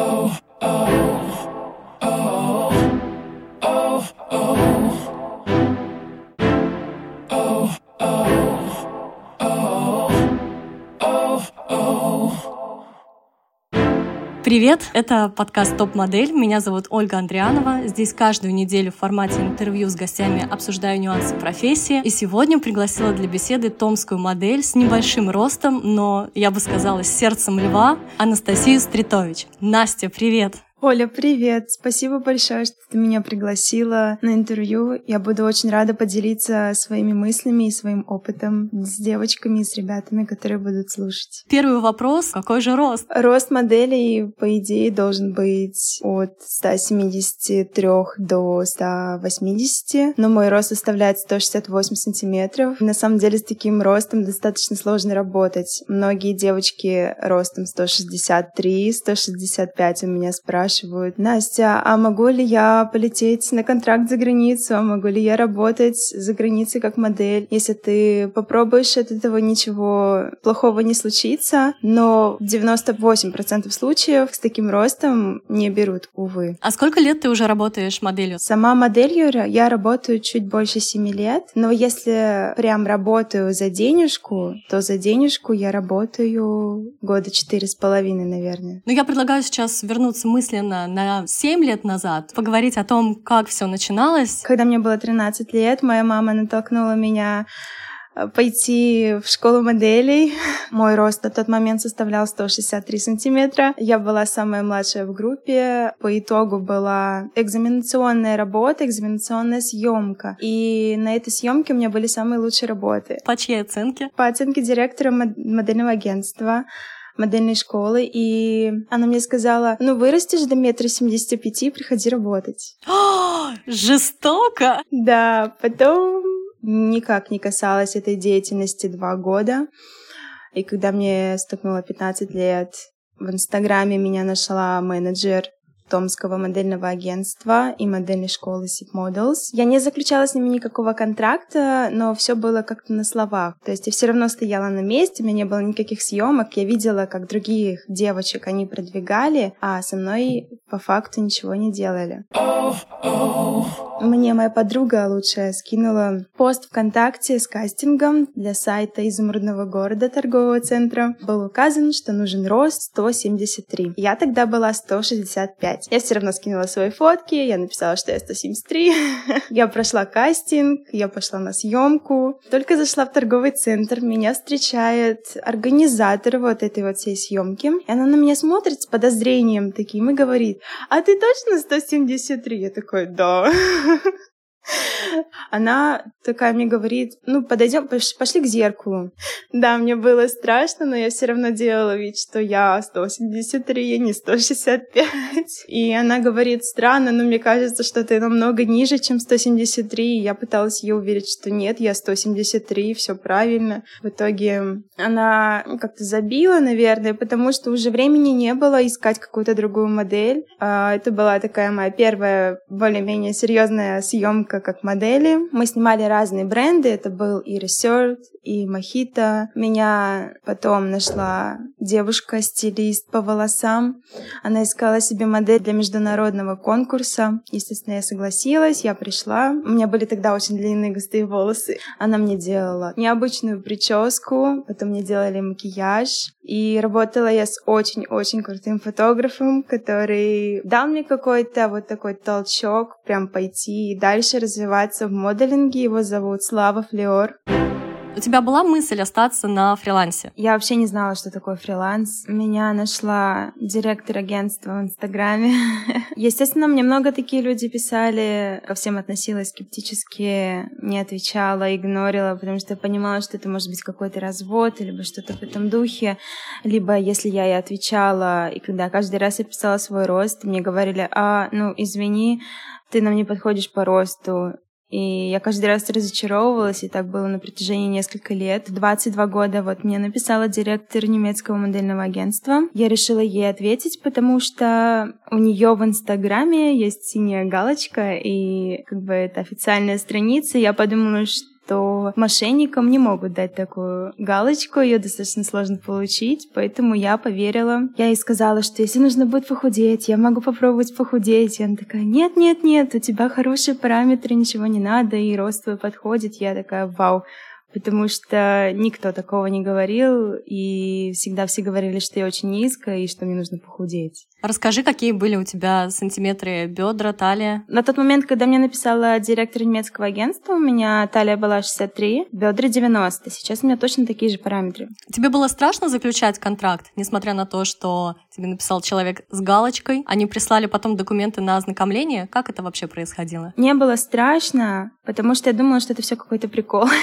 go. Привет, это подкаст «Топ-модель». Меня зовут Ольга Андрианова. Здесь каждую неделю в формате интервью с гостями обсуждаю нюансы профессии. И сегодня пригласила для беседы томскую модель с небольшим ростом, но, я бы сказала, с сердцем льва, Анастасию Стритович. Настя, привет! Оля, привет! Спасибо большое, что ты меня пригласила на интервью. Я буду очень рада поделиться своими мыслями и своим опытом с девочками и с ребятами, которые будут слушать. Первый вопрос. Какой же рост? Рост моделей, по идее, должен быть от 173 до 180, но мой рост составляет 168 сантиметров. На самом деле с таким ростом достаточно сложно работать. Многие девочки ростом 163, 165 у меня спрашивают, спрашивают, Настя, а могу ли я полететь на контракт за границу, а могу ли я работать за границей как модель? Если ты попробуешь, от этого ничего плохого не случится, но в 98% случаев с таким ростом не берут, увы. А сколько лет ты уже работаешь моделью? Сама моделью я работаю чуть больше 7 лет, но если прям работаю за денежку, то за денежку я работаю года четыре с половиной, наверное. Ну, я предлагаю сейчас вернуться мысли мысленно на 7 лет назад, поговорить о том, как все начиналось. Когда мне было 13 лет, моя мама натолкнула меня э, пойти в школу моделей. Мой рост на тот момент составлял 163 сантиметра. Я была самая младшая в группе. По итогу была экзаменационная работа, экзаменационная съемка. И на этой съемке у меня были самые лучшие работы. По чьей оценке? По оценке директора модельного агентства модельной школы, и она мне сказала, ну, вырастешь до метра семидесяти пяти, приходи работать. О, жестоко! Да, потом никак не касалась этой деятельности два года. И когда мне стукнуло 15 лет, в Инстаграме меня нашла менеджер Томского модельного агентства и модельной школы Sip Models. Я не заключала с ними никакого контракта, но все было как-то на словах. То есть я все равно стояла на месте, у меня не было никаких съемок. Я видела, как других девочек они продвигали, а со мной по факту ничего не делали. Мне моя подруга лучшая скинула пост ВКонтакте с кастингом для сайта изумрудного города торгового центра. Был указан, что нужен рост 173. Я тогда была 165 писать. Я все равно скинула свои фотки, я написала, что я 173. я прошла кастинг, я пошла на съемку. Только зашла в торговый центр, меня встречает организатор вот этой вот всей съемки. И она на меня смотрит с подозрением таким и говорит, а ты точно 173? Я такой, да. Она такая мне говорит, ну, подойдем, пошли к зеркалу. Да, мне было страшно, но я все равно делала вид, что я 173, не 165. И она говорит, странно, но мне кажется, что ты намного ниже, чем 173. И я пыталась ее уверить, что нет, я 173, все правильно. В итоге она как-то забила, наверное, потому что уже времени не было искать какую-то другую модель. А, это была такая моя первая более-менее серьезная съемка как модели. Мы снимали разные бренды. Это был и Resort, и Мохито. Меня потом нашла девушка-стилист по волосам. Она искала себе модель для международного конкурса. Естественно, я согласилась, я пришла. У меня были тогда очень длинные густые волосы. Она мне делала необычную прическу, потом мне делали макияж. И работала я с очень-очень крутым фотографом, который дал мне какой-то вот такой толчок прям пойти и дальше развиваться в моделинге. Его зовут Слава Флеор. У тебя была мысль остаться на фрилансе? Я вообще не знала, что такое фриланс. Меня нашла директор агентства в Инстаграме. Естественно, мне много такие люди писали. Ко всем относилась скептически, не отвечала, игнорила, потому что я понимала, что это может быть какой-то развод, либо что-то в этом духе. Либо если я и отвечала, и когда каждый раз я писала свой рост, мне говорили, а, ну, извини, ты нам не подходишь по росту, и я каждый раз разочаровывалась, и так было на протяжении нескольких лет. 22 года вот мне написала директор немецкого модельного агентства. Я решила ей ответить, потому что у нее в Инстаграме есть синяя галочка, и как бы это официальная страница. Я подумала, что что мошенникам не могут дать такую галочку, ее достаточно сложно получить, поэтому я поверила. Я ей сказала, что если нужно будет похудеть, я могу попробовать похудеть. И она такая, нет, нет, нет, у тебя хорошие параметры, ничего не надо, и рост твой подходит. Я такая, вау, потому что никто такого не говорил, и всегда все говорили, что я очень низкая и что мне нужно похудеть. Расскажи, какие были у тебя сантиметры бедра, талия? На тот момент, когда мне написала директор немецкого агентства, у меня талия была 63, бедра 90. Сейчас у меня точно такие же параметры. Тебе было страшно заключать контракт, несмотря на то, что тебе написал человек с галочкой? Они прислали потом документы на ознакомление? Как это вообще происходило? Не было страшно, потому что я думала, что это все какой-то прикол.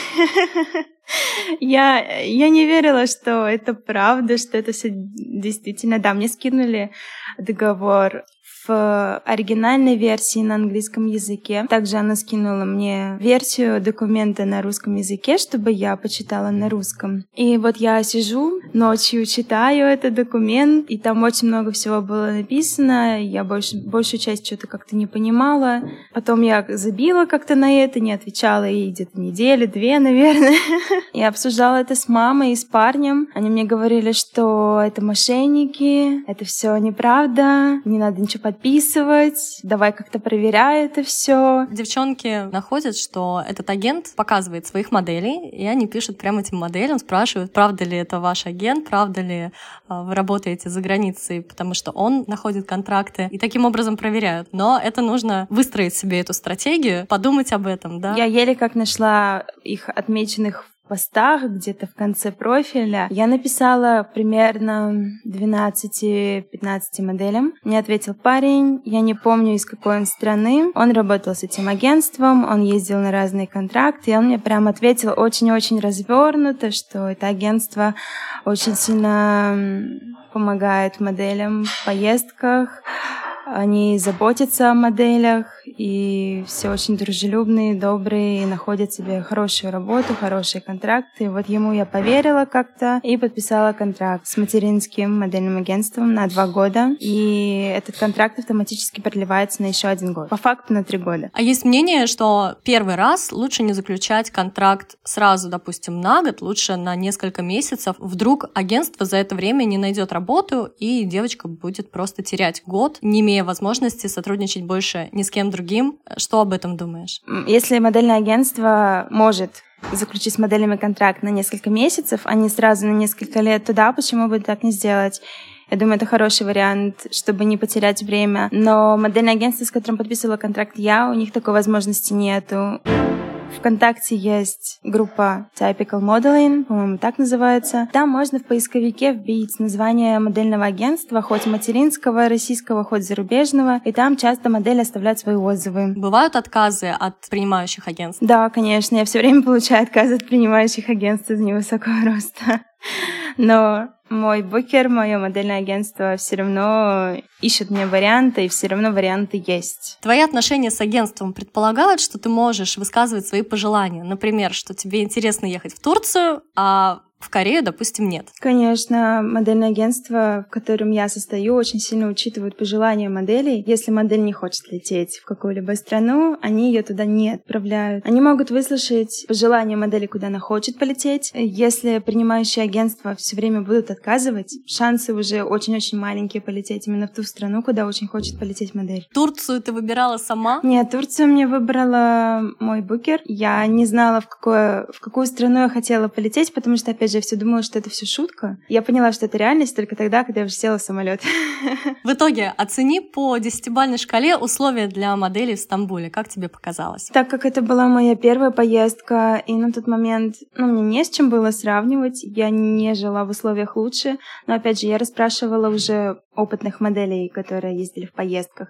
Я, я не верила, что это правда, что это все действительно... Да, мне скинули договор в оригинальной версии на английском языке. Также она скинула мне версию документа на русском языке, чтобы я почитала на русском. И вот я сижу, ночью читаю этот документ, и там очень много всего было написано. Я больше, большую часть что-то как-то не понимала. Потом я забила как-то на это, не отвечала ей где-то недели, две, наверное. Я обсуждала это с мамой и с парнем. Они мне говорили, что это мошенники, это все неправда, не надо ничего подписывать, давай как-то проверяй это все. Девчонки находят, что этот агент показывает своих моделей, и они пишут прямо этим моделям, спрашивают, правда ли это ваш агент, правда ли а, вы работаете за границей, потому что он находит контракты, и таким образом проверяют. Но это нужно выстроить себе эту стратегию, подумать об этом, да? Я еле как нашла их отмеченных постах, где-то в конце профиля, я написала примерно 12-15 моделям. Мне ответил парень, я не помню, из какой он страны. Он работал с этим агентством, он ездил на разные контракты, и он мне прям ответил очень-очень развернуто, что это агентство очень сильно помогает моделям в поездках, они заботятся о моделях, и все очень дружелюбные, добрые, и находят себе хорошую работу, хорошие контракты. Вот ему я поверила как-то и подписала контракт с материнским модельным агентством на два года. И этот контракт автоматически продлевается на еще один год. По факту на три года. А есть мнение, что первый раз лучше не заключать контракт сразу, допустим, на год, лучше на несколько месяцев. Вдруг агентство за это время не найдет работу, и девочка будет просто терять год, не имея возможности сотрудничать больше ни с кем другим. Что об этом думаешь? Если модельное агентство может заключить с моделями контракт на несколько месяцев, а не сразу на несколько лет, то да, почему бы так не сделать? Я думаю, это хороший вариант, чтобы не потерять время. Но модельное агентство, с которым подписывала контракт я, у них такой возможности нету. ВКонтакте есть группа Typical Modeling, по-моему, так называется. Там можно в поисковике вбить название модельного агентства, хоть материнского, российского, хоть зарубежного, и там часто модели оставляют свои отзывы. Бывают отказы от принимающих агентств? Да, конечно, я все время получаю отказы от принимающих агентств из невысокого роста. Но мой букер, мое модельное агентство все равно ищет мне варианты, и все равно варианты есть. Твои отношения с агентством предполагают, что ты можешь высказывать свои пожелания. Например, что тебе интересно ехать в Турцию, а в Корею, допустим, нет. Конечно, модельное агентство, в котором я состою, очень сильно учитывают пожелания моделей. Если модель не хочет лететь в какую-либо страну, они ее туда не отправляют. Они могут выслушать пожелания модели, куда она хочет полететь. Если принимающие агентства все время будут отказывать, шансы уже очень-очень маленькие полететь именно в ту страну, куда очень хочет полететь модель. Турцию ты выбирала сама? Нет, Турцию мне выбрала мой букер. Я не знала, в, какое, в какую страну я хотела полететь, потому что, опять опять же, я все думала, что это все шутка. Я поняла, что это реальность только тогда, когда я уже села в самолет. В итоге, оцени по десятибальной шкале условия для модели в Стамбуле. Как тебе показалось? Так как это была моя первая поездка, и на тот момент, ну, мне не с чем было сравнивать, я не жила в условиях лучше, но, опять же, я расспрашивала уже опытных моделей, которые ездили в поездках.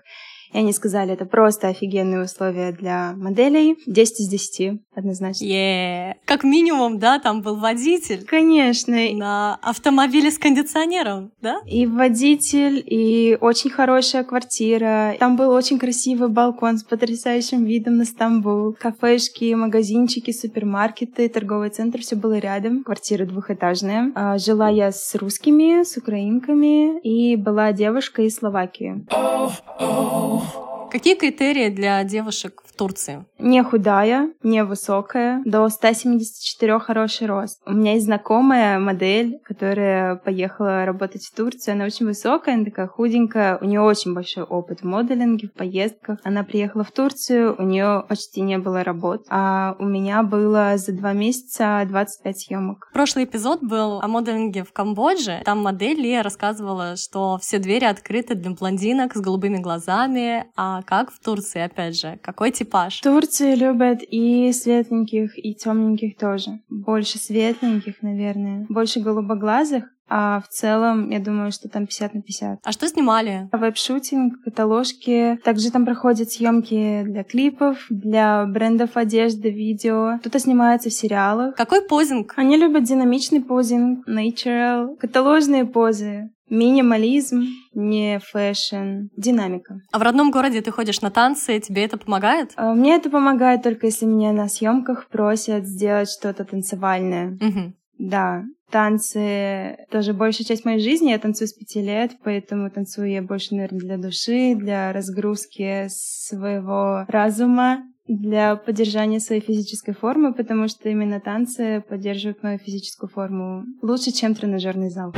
И они сказали, это просто офигенные условия для моделей. 10 из 10, однозначно. Yeah. Как минимум, да, там был водитель. Конечно. На автомобиле с кондиционером, да? И водитель, и очень хорошая квартира. Там был очень красивый балкон с потрясающим видом на Стамбул. Кафешки, магазинчики, супермаркеты, торговый центр, все было рядом. Квартира двухэтажная. А, жила я с русскими, с украинками, и была девушка из Словакии. Oh, oh. Oh. Какие критерии для девушек в Турции? Не худая, не высокая, до 174 хороший рост. У меня есть знакомая модель, которая поехала работать в Турцию. Она очень высокая, она такая худенькая. У нее очень большой опыт в моделинге, в поездках. Она приехала в Турцию, у нее почти не было работ. А у меня было за два месяца 25 съемок. Прошлый эпизод был о моделинге в Камбодже. Там модель Лия рассказывала, что все двери открыты для блондинок с голубыми глазами. А как в Турции, опять же? Какой типаж? В Турции любят и светленьких, и темненьких тоже. Больше светленьких, наверное. Больше голубоглазых. А в целом, я думаю, что там 50 на 50. А что снимали? Web-shooting, каталожки. Также там проходят съемки для клипов, для брендов одежды, видео. Кто-то снимается в сериалах. Какой posing? Они любят динамичный posing, natural, каталожные позы. Минимализм, не fashion, динамика. А в родном городе ты ходишь на танцы, тебе это помогает? А, мне это помогает только если меня на съемках просят сделать что-то танцевальное. Угу. Да, танцы тоже большая часть моей жизни. Я танцую с пяти лет, поэтому танцую я больше, наверное, для души, для разгрузки своего разума для поддержания своей физической формы, потому что именно танцы поддерживают мою физическую форму лучше, чем тренажерный зал.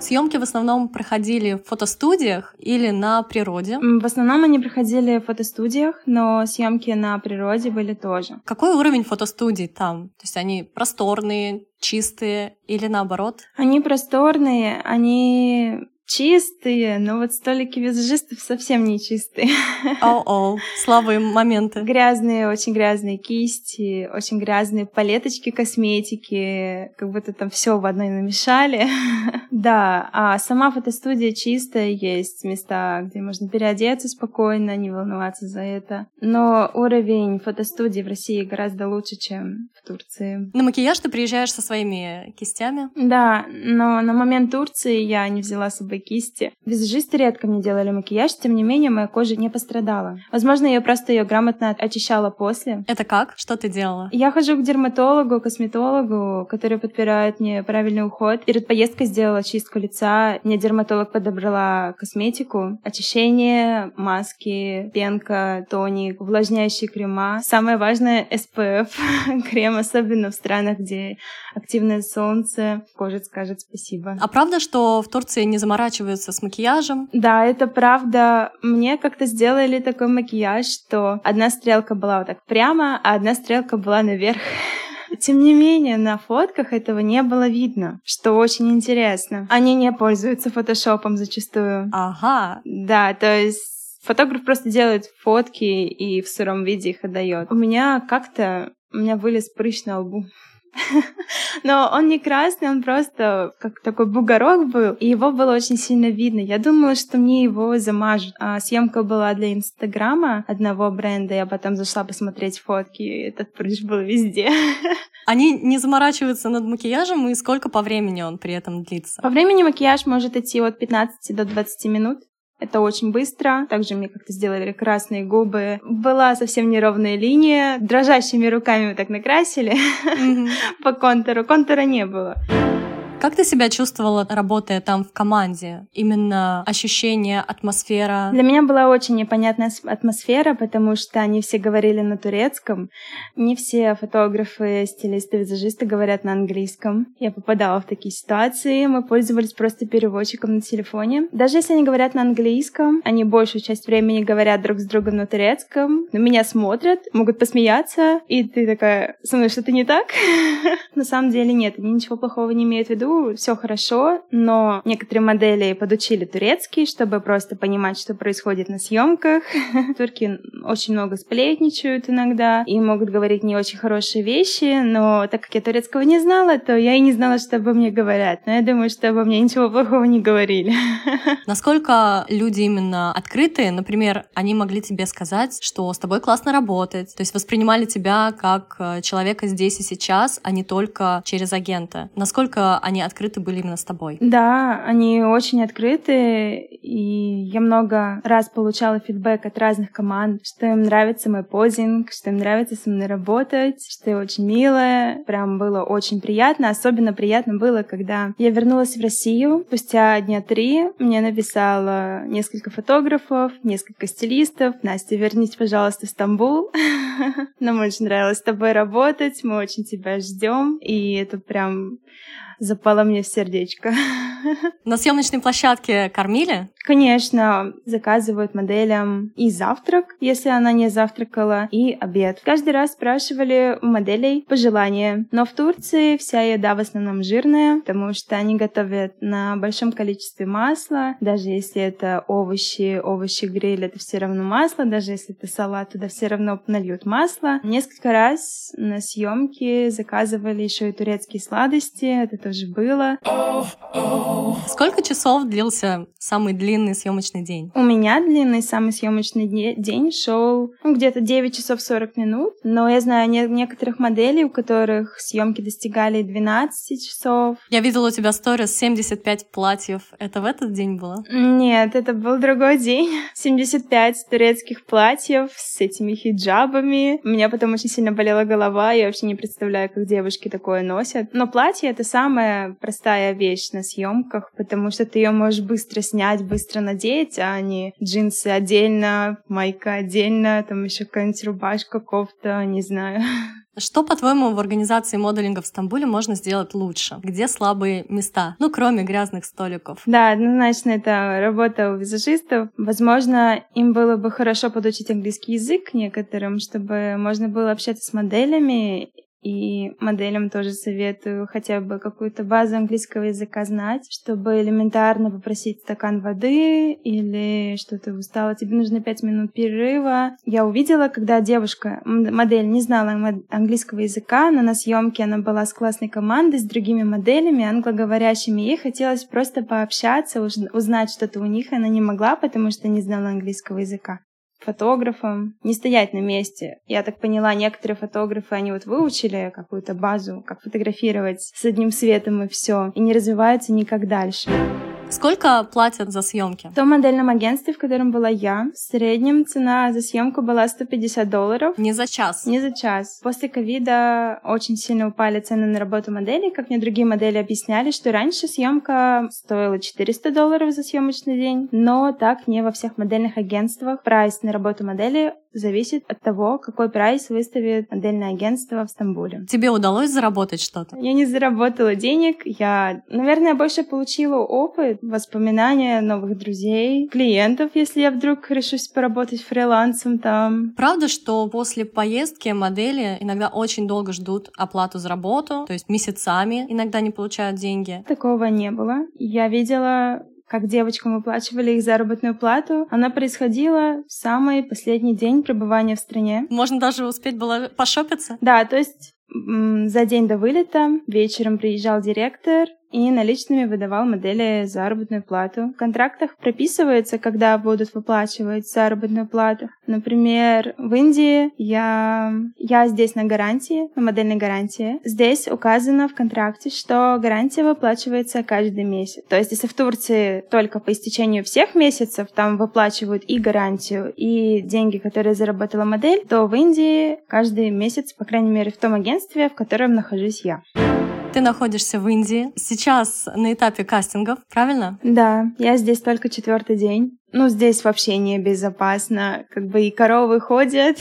Съемки в основном проходили в фотостудиях или на природе? В основном они проходили в фотостудиях, но съемки на природе были тоже. Какой уровень фотостудий там? То есть они просторные, чистые или наоборот? Они просторные, они чистые, но вот столики визажистов совсем не чистые. Оу-оу, слабые моменты. Грязные, очень грязные кисти, очень грязные палеточки косметики, как будто там все в одной намешали. да, а сама фотостудия чистая, есть места, где можно переодеться спокойно, не волноваться за это. Но уровень фотостудии в России гораздо лучше, чем в Турции. На макияж ты приезжаешь со своими кистями? Да, но на момент Турции я не взяла с собой кисти. Визажисты редко мне делали макияж, тем не менее моя кожа не пострадала. Возможно, я просто ее грамотно очищала после. Это как? Что ты делала? Я хожу к дерматологу, косметологу, который подбирает мне правильный уход. Перед поездкой сделала чистку лица. Мне дерматолог подобрала косметику, очищение, маски, пенка, тоник, увлажняющие крема. Самое важное — SPF крем, особенно в странах, где активное солнце. Кожа скажет спасибо. А правда, что в Турции не заморачиваются заморачиваются с макияжем. Да, это правда. Мне как-то сделали такой макияж, что одна стрелка была вот так прямо, а одна стрелка была наверх. Тем не менее, на фотках этого не было видно, что очень интересно. Они не пользуются фотошопом зачастую. Ага. Да, то есть фотограф просто делает фотки и в сыром виде их отдает. У меня как-то у меня вылез прыщ на лбу. Но он не красный, он просто как такой бугорок был, и его было очень сильно видно. Я думала, что мне его замажут. А съемка была для Инстаграма одного бренда, я потом зашла посмотреть фотки, и этот прыщ был везде. Они не заморачиваются над макияжем, и сколько по времени он при этом длится? По времени макияж может идти от 15 до 20 минут. Это очень быстро. Также мне как-то сделали красные губы. Была совсем неровная линия. Дрожащими руками мы так накрасили по контуру. Контура не было. Как ты себя чувствовала, работая там в команде? Именно ощущение, атмосфера? Для меня была очень непонятная атмосфера, потому что они все говорили на турецком. Не все фотографы, стилисты, визажисты говорят на английском. Я попадала в такие ситуации. Мы пользовались просто переводчиком на телефоне. Даже если они говорят на английском, они большую часть времени говорят друг с другом на турецком. На меня смотрят, могут посмеяться, и ты такая, со мной что-то не так? На самом деле нет, они ничего плохого не имеют в виду все хорошо, но некоторые модели подучили турецкий, чтобы просто понимать, что происходит на съемках. Турки очень много сплетничают иногда и могут говорить не очень хорошие вещи, но так как я турецкого не знала, то я и не знала, что обо мне говорят. Но я думаю, что обо мне ничего плохого не говорили. Насколько люди именно открытые, например, они могли тебе сказать, что с тобой классно работать, то есть воспринимали тебя как э, человека здесь и сейчас, а не только через агента. Насколько они они открыты были именно с тобой? Да, они очень открыты, и я много раз получала фидбэк от разных команд, что им нравится мой позинг, что им нравится со мной работать, что я очень милая. Прям было очень приятно. Особенно приятно было, когда я вернулась в Россию. Спустя дня три мне написало несколько фотографов, несколько стилистов. Настя, вернись, пожалуйста, в Стамбул. Нам очень нравилось с тобой работать, мы очень тебя ждем. И это прям запало мне в сердечко. На съемочной площадке кормили? Конечно, заказывают моделям и завтрак, если она не завтракала, и обед. Каждый раз спрашивали у моделей пожелания. Но в Турции вся еда в основном жирная, потому что они готовят на большом количестве масла. Даже если это овощи, овощи гриль, это все равно масло. Даже если это салат, туда все равно нальют масло. Несколько раз на съемке заказывали еще и турецкие сладости. Это тоже было. Сколько часов длился самый длинный съемочный день? У меня длинный самый съемочный день шел ну, где-то 9 часов 40 минут, но я знаю не некоторых моделей, у которых съемки достигали 12 часов. Я видела у тебя сторис 75 платьев. Это в этот день было? Нет, это был другой день. 75 турецких платьев с этими хиджабами. У меня потом очень сильно болела голова, я вообще не представляю, как девушки такое носят. Но платье — это самая простая вещь на съемках, потому что ты ее можешь быстро снять, быстро надеть, а не джинсы отдельно, майка отдельно, там еще какая-нибудь рубашка, кофта, не знаю. Что, по-твоему, в организации моделинга в Стамбуле можно сделать лучше? Где слабые места? Ну, кроме грязных столиков. Да, однозначно это работа у визажистов. Возможно, им было бы хорошо подучить английский язык некоторым, чтобы можно было общаться с моделями и моделям тоже советую хотя бы какую-то базу английского языка знать, чтобы элементарно попросить стакан воды или что то устала, тебе нужно пять минут перерыва. Я увидела, когда девушка, модель, не знала английского языка, но на съемке она была с классной командой, с другими моделями, англоговорящими, ей хотелось просто пообщаться, узнать что-то у них, она не могла, потому что не знала английского языка фотографом, не стоять на месте. Я так поняла, некоторые фотографы, они вот выучили какую-то базу, как фотографировать с одним светом и все, и не развиваются никак дальше. Сколько платят за съемки? В том модельном агентстве, в котором была я, в среднем цена за съемку была 150 долларов. Не за час? Не за час. После ковида очень сильно упали цены на работу моделей. Как мне другие модели объясняли, что раньше съемка стоила 400 долларов за съемочный день, но так не во всех модельных агентствах. Прайс на работу модели зависит от того, какой прайс выставит модельное агентство в Стамбуле. Тебе удалось заработать что-то? Я не заработала денег, я, наверное, больше получила опыт, воспоминания новых друзей, клиентов, если я вдруг решусь поработать фрилансом там. Правда, что после поездки модели иногда очень долго ждут оплату за работу, то есть месяцами иногда не получают деньги? Такого не было. Я видела как девочкам выплачивали их заработную плату, она происходила в самый последний день пребывания в стране. Можно даже успеть было пошопиться? Да, то есть за день до вылета вечером приезжал директор, и наличными выдавал модели заработную плату. В контрактах прописывается, когда будут выплачивать заработную плату. Например, в Индии я, я здесь на гарантии, на модельной гарантии. Здесь указано в контракте, что гарантия выплачивается каждый месяц. То есть, если в Турции только по истечению всех месяцев там выплачивают и гарантию, и деньги, которые заработала модель, то в Индии каждый месяц, по крайней мере, в том агентстве, в котором нахожусь я. Ты находишься в Индии. Сейчас на этапе кастингов, правильно? Да, я здесь только четвертый день. Ну, здесь вообще небезопасно. Как бы и коровы ходят,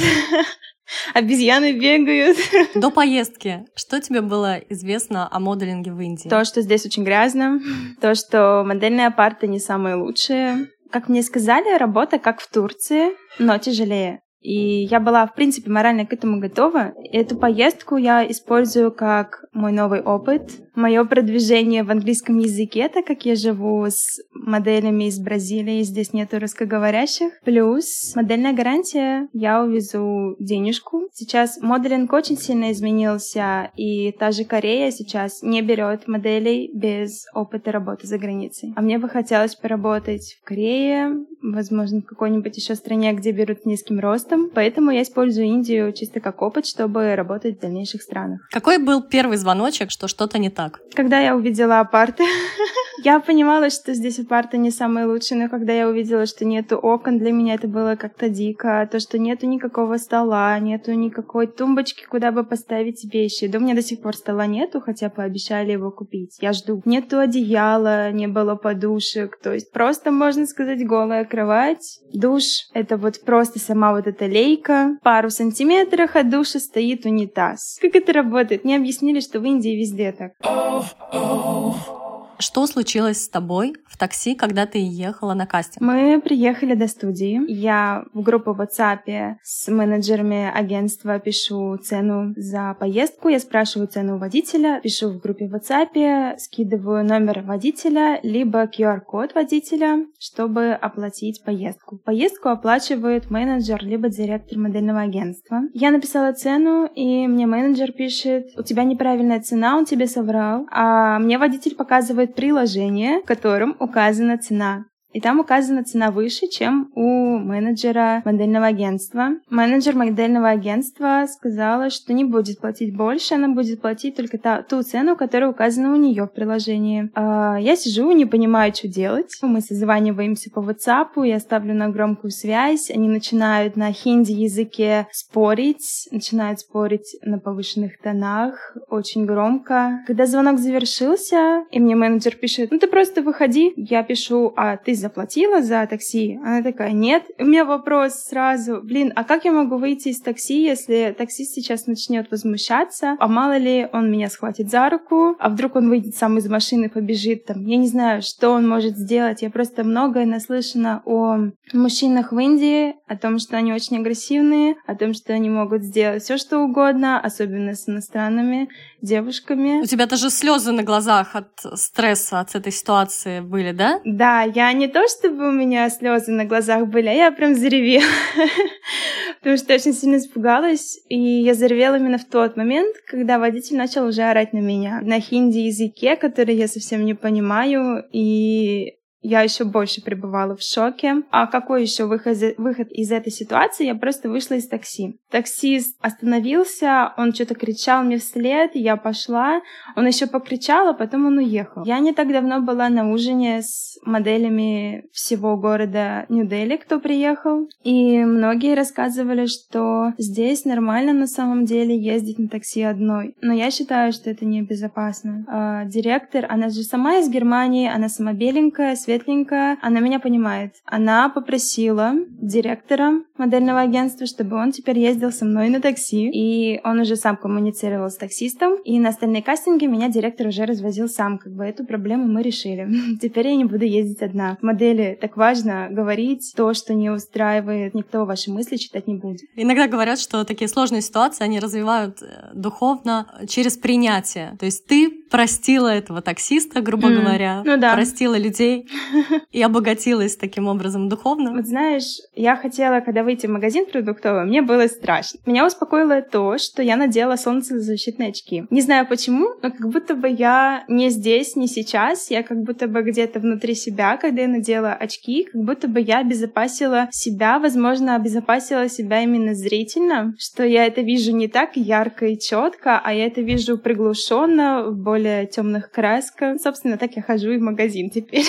обезьяны бегают. До поездки что тебе было известно о моделинге в Индии? То, что здесь очень грязно, то, что модельные апарты не самые лучшие. Как мне сказали, работа как в Турции, но тяжелее. И я была, в принципе, морально к этому готова. Эту поездку я использую как мой новый опыт, мое продвижение в английском языке, так как я живу с моделями из Бразилии, здесь нету русскоговорящих. Плюс модельная гарантия, я увезу денежку. Сейчас моделинг очень сильно изменился, и та же Корея сейчас не берет моделей без опыта работы за границей. А мне бы хотелось поработать в Корее, возможно, в какой-нибудь еще стране, где берут низким ростом. Поэтому я использую Индию чисто как опыт, чтобы работать в дальнейших странах. Какой был первый звоночек, что что-то не так? Так? Когда я увидела апарты, я понимала, что здесь апарты не самые лучшие, но когда я увидела, что нету окон, для меня это было как-то дико. То, что нету никакого стола, нету никакой тумбочки, куда бы поставить вещи. Да у меня до сих пор стола нету, хотя пообещали его купить. Я жду. Нету одеяла, не было подушек. То есть просто, можно сказать, голая кровать. Душ — это вот просто сама вот эта лейка. Пару сантиметрах от душа стоит унитаз. Как это работает? Мне объяснили, что в Индии везде так. Oh, oh, oh. Что случилось с тобой в такси, когда ты ехала на кастинг? Мы приехали до студии. Я в группу в WhatsApp с менеджерами агентства пишу цену за поездку. Я спрашиваю цену водителя, пишу в группе в WhatsApp, скидываю номер водителя, либо QR-код водителя, чтобы оплатить поездку. Поездку оплачивает менеджер, либо директор модельного агентства. Я написала цену, и мне менеджер пишет, у тебя неправильная цена, он тебе соврал. А мне водитель показывает приложение, в котором указана цена. И там указана цена выше, чем у менеджера модельного агентства. Менеджер модельного агентства сказала, что не будет платить больше, она будет платить только та, ту цену, которая указана у нее в приложении. А, я сижу, не понимаю, что делать. Мы созваниваемся по WhatsApp, я ставлю на громкую связь, они начинают на хинди языке спорить, начинают спорить на повышенных тонах, очень громко. Когда звонок завершился, и мне менеджер пишет, ну ты просто выходи, я пишу, а ты заплатила за такси? Она такая, нет. У меня вопрос сразу, блин, а как я могу выйти из такси, если таксист сейчас начнет возмущаться, а мало ли он меня схватит за руку, а вдруг он выйдет сам из машины, побежит там. Я не знаю, что он может сделать. Я просто многое наслышана о мужчинах в Индии, о том, что они очень агрессивные, о том, что они могут сделать все, что угодно, особенно с иностранными девушками. У тебя даже слезы на глазах от стресса от этой ситуации были, да? Да, я не то, чтобы у меня слезы на глазах были, а я прям заревела. Потому что очень сильно испугалась. И я заревела именно в тот момент, когда водитель начал уже орать на меня. На хинди языке, который я совсем не понимаю. И я еще больше пребывала в шоке. А какой еще выход, выход из этой ситуации? Я просто вышла из такси. Таксист остановился, он что-то кричал мне вслед, я пошла. Он еще покричал, а потом он уехал. Я не так давно была на ужине с моделями всего города Нью-Дели, кто приехал. И многие рассказывали, что здесь нормально на самом деле ездить на такси одной. Но я считаю, что это небезопасно. А, директор, она же сама из Германии, она сама беленькая, светленькая, она меня понимает. Она попросила директора модельного агентства, чтобы он теперь ездил со мной на такси, и он уже сам коммуницировал с таксистом, и на остальные кастинги меня директор уже развозил сам, как бы эту проблему мы решили. Теперь я не буду ездить одна. В модели так важно говорить то, что не устраивает, никто ваши мысли читать не будет. Иногда говорят, что такие сложные ситуации, они развивают э, духовно через принятие. То есть ты простила этого таксиста, грубо mm. говоря, ну, да. простила людей и обогатилась таким образом духовно. Вот знаешь, я хотела, когда выйти в магазин продуктовый, мне было страшно. Меня успокоило то, что я надела солнцезащитные очки. Не знаю почему, но как будто бы я не здесь, не сейчас, я как будто бы где-то внутри себя, когда я надела очки, как будто бы я обезопасила себя, возможно, обезопасила себя именно зрительно, что я это вижу не так ярко и четко, а я это вижу приглушенно, в более темных красках. Собственно, так я хожу и в магазин теперь.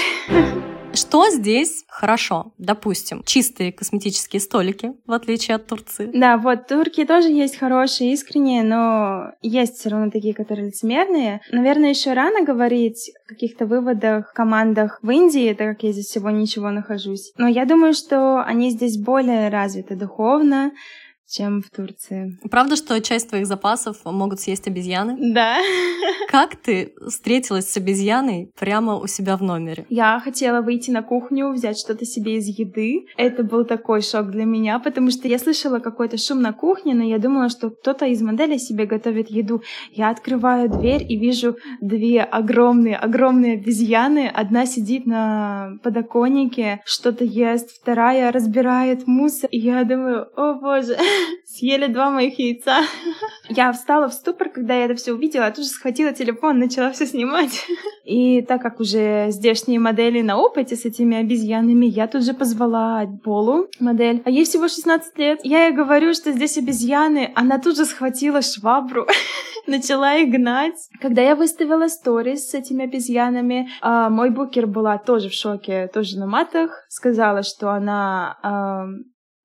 Что здесь хорошо? Допустим, чистые косметические столики, в отличие от Турции. Да, вот, турки тоже есть хорошие, искренние, но есть все равно такие, которые лицемерные. Наверное, еще рано говорить о каких-то выводах, командах в Индии, так как я здесь всего ничего нахожусь. Но я думаю, что они здесь более развиты духовно, чем в Турции. Правда, что часть твоих запасов могут съесть обезьяны? Да. Как ты встретилась с обезьяной прямо у себя в номере? Я хотела выйти на кухню, взять что-то себе из еды. Это был такой шок для меня, потому что я слышала какой-то шум на кухне, но я думала, что кто-то из моделей себе готовит еду. Я открываю дверь и вижу две огромные, огромные обезьяны. Одна сидит на подоконнике, что-то ест, вторая разбирает мусор. И я думаю, о боже, съели два моих яйца. Я встала в ступор, когда я это все увидела, я тут же схватила телефон, начала все снимать. И так как уже здешние модели на опыте с этими обезьянами, я тут же позвала Полу, модель, а ей всего 16 лет. Я ей говорю, что здесь обезьяны, она тут же схватила швабру, начала их гнать. Когда я выставила сторис с этими обезьянами, а, мой букер была тоже в шоке, тоже на матах, сказала, что она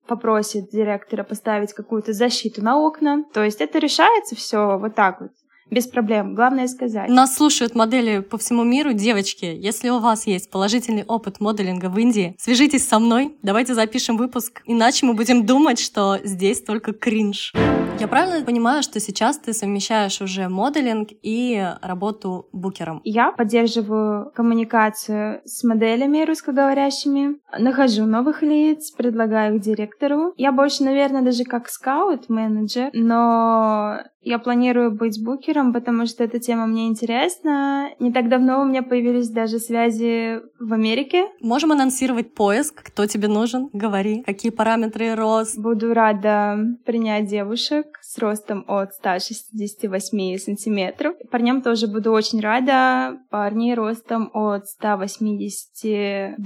попросит директора поставить какую-то защиту на окна. То есть это решается все вот так вот без проблем. Главное сказать. Нас слушают модели по всему миру. Девочки, если у вас есть положительный опыт моделинга в Индии, свяжитесь со мной, давайте запишем выпуск. Иначе мы будем думать, что здесь только кринж. Я правильно понимаю, что сейчас ты совмещаешь уже моделинг и работу букером? Я поддерживаю коммуникацию с моделями русскоговорящими, нахожу новых лиц, предлагаю их директору. Я больше, наверное, даже как скаут-менеджер, но я планирую быть букером, потому что эта тема мне интересна. Не так давно у меня появились даже связи в Америке. Можем анонсировать поиск, кто тебе нужен, говори, какие параметры рост. Буду рада принять девушек с ростом от 168 сантиметров. Парням тоже буду очень рада. Парни ростом от 182-3.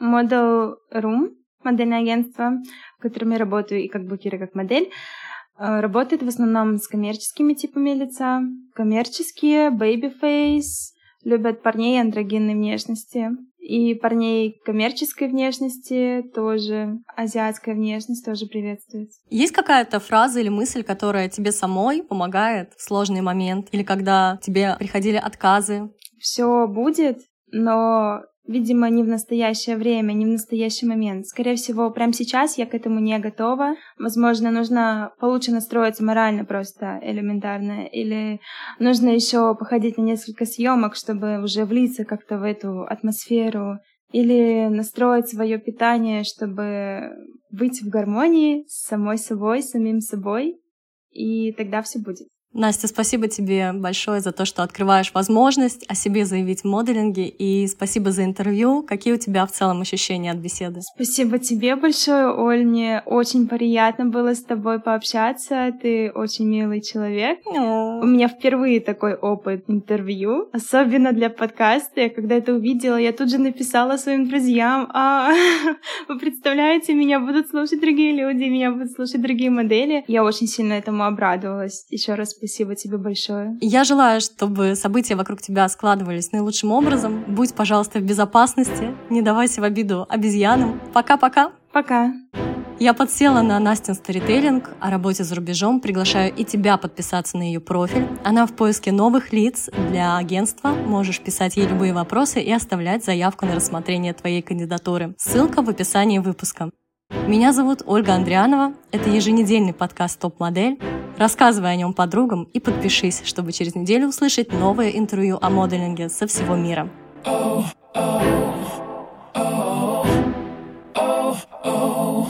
Model Room, модельное агентство, в котором я работаю и как букер, и как модель. Э, работает в основном с коммерческими типами лица. Коммерческие, baby-face, любят парней андрогинной внешности. И парней коммерческой внешности тоже, азиатская внешность тоже приветствуется. Есть какая-то фраза или мысль, которая тебе самой помогает в сложный момент? Или когда тебе приходили отказы? Все будет, но Видимо, не в настоящее время, не в настоящий момент. Скорее всего, прямо сейчас я к этому не готова. Возможно, нужно получше настроиться морально просто элементарно. Или нужно еще походить на несколько съемок, чтобы уже влиться как-то в эту атмосферу. Или настроить свое питание, чтобы быть в гармонии с самой собой, с самим собой. И тогда все будет. Настя, спасибо тебе большое за то, что открываешь возможность о себе заявить в моделинге, и спасибо за интервью. Какие у тебя в целом ощущения от беседы? Спасибо тебе большое, Оль. Мне очень приятно было с тобой пообщаться. Ты очень милый человек. О. У меня впервые такой опыт интервью, особенно для подкаста. Я когда это увидела, я тут же написала своим друзьям, а, вы представляете, меня будут слушать другие люди, меня будут слушать другие модели. Я очень сильно этому обрадовалась. Еще раз Спасибо тебе большое. Я желаю, чтобы события вокруг тебя складывались наилучшим образом. Будь, пожалуйста, в безопасности. Не давайся в обиду обезьянам. Пока-пока. Пока. Я подсела на Настин сторителлинг о работе за рубежом. Приглашаю и тебя подписаться на ее профиль. Она в поиске новых лиц для агентства. Можешь писать ей любые вопросы и оставлять заявку на рассмотрение твоей кандидатуры. Ссылка в описании выпуска. Меня зовут Ольга Андрианова. Это еженедельный подкаст «Топ-модель». Рассказывай о нем подругам и подпишись, чтобы через неделю услышать новое интервью о моделинге со всего мира. Oh, oh, oh, oh, oh.